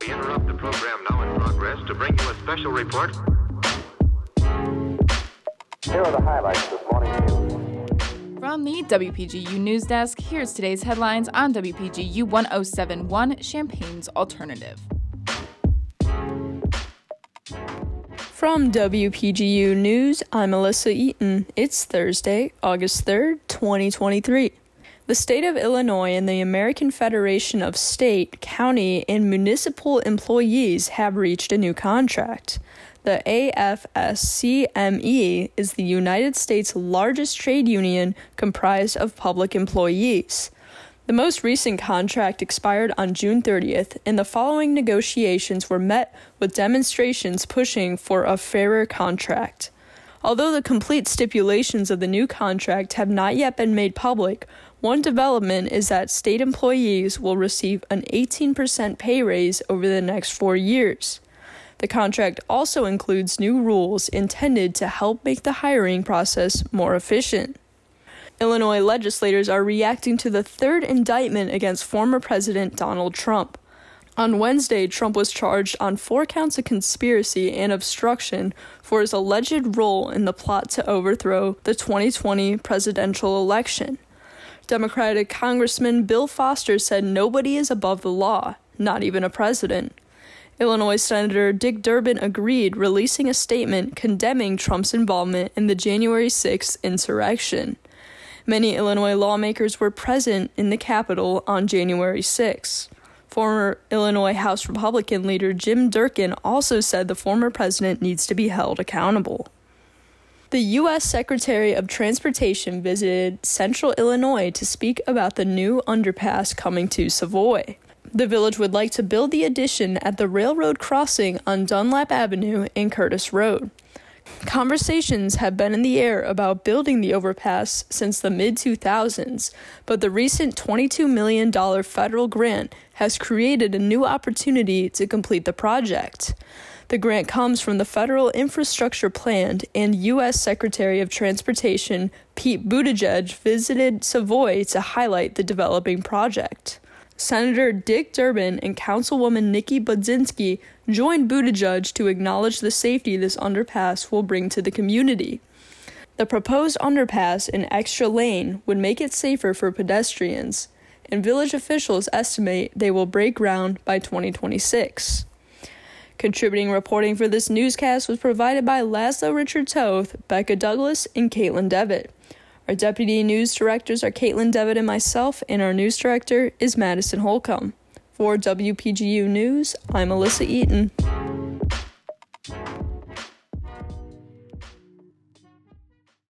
We interrupt the program now in progress to bring you a special report. Here are the highlights this morning. From the WPGU News Desk, here's today's headlines on WPGU 1071 Champaign's Alternative. From WPGU News, I'm Melissa Eaton. It's Thursday, August 3rd, 2023. The state of Illinois and the American Federation of State, County, and Municipal Employees have reached a new contract. The AFSCME is the United States' largest trade union comprised of public employees. The most recent contract expired on June 30th, and the following negotiations were met with demonstrations pushing for a fairer contract. Although the complete stipulations of the new contract have not yet been made public, one development is that state employees will receive an 18% pay raise over the next four years. The contract also includes new rules intended to help make the hiring process more efficient. Illinois legislators are reacting to the third indictment against former President Donald Trump. On Wednesday, Trump was charged on four counts of conspiracy and obstruction for his alleged role in the plot to overthrow the 2020 presidential election. Democratic Congressman Bill Foster said nobody is above the law, not even a president. Illinois Senator Dick Durbin agreed, releasing a statement condemning Trump's involvement in the January 6th insurrection. Many Illinois lawmakers were present in the Capitol on January 6. Former Illinois House Republican leader Jim Durkin also said the former president needs to be held accountable. The U.S. Secretary of Transportation visited central Illinois to speak about the new underpass coming to Savoy. The village would like to build the addition at the railroad crossing on Dunlap Avenue and Curtis Road. Conversations have been in the air about building the overpass since the mid 2000s, but the recent $22 million federal grant has created a new opportunity to complete the project. The grant comes from the Federal Infrastructure Plan, and U.S. Secretary of Transportation Pete Buttigieg visited Savoy to highlight the developing project. Senator Dick Durbin and Councilwoman Nikki Budzinski joined Buttigieg to acknowledge the safety this underpass will bring to the community. The proposed underpass and extra lane would make it safer for pedestrians, and village officials estimate they will break ground by 2026. Contributing reporting for this newscast was provided by Laszlo Richard Toth, Becca Douglas, and Caitlin Devitt. Our deputy news directors are Caitlin Devitt and myself, and our news director is Madison Holcomb. For WPGU News, I'm Alyssa Eaton.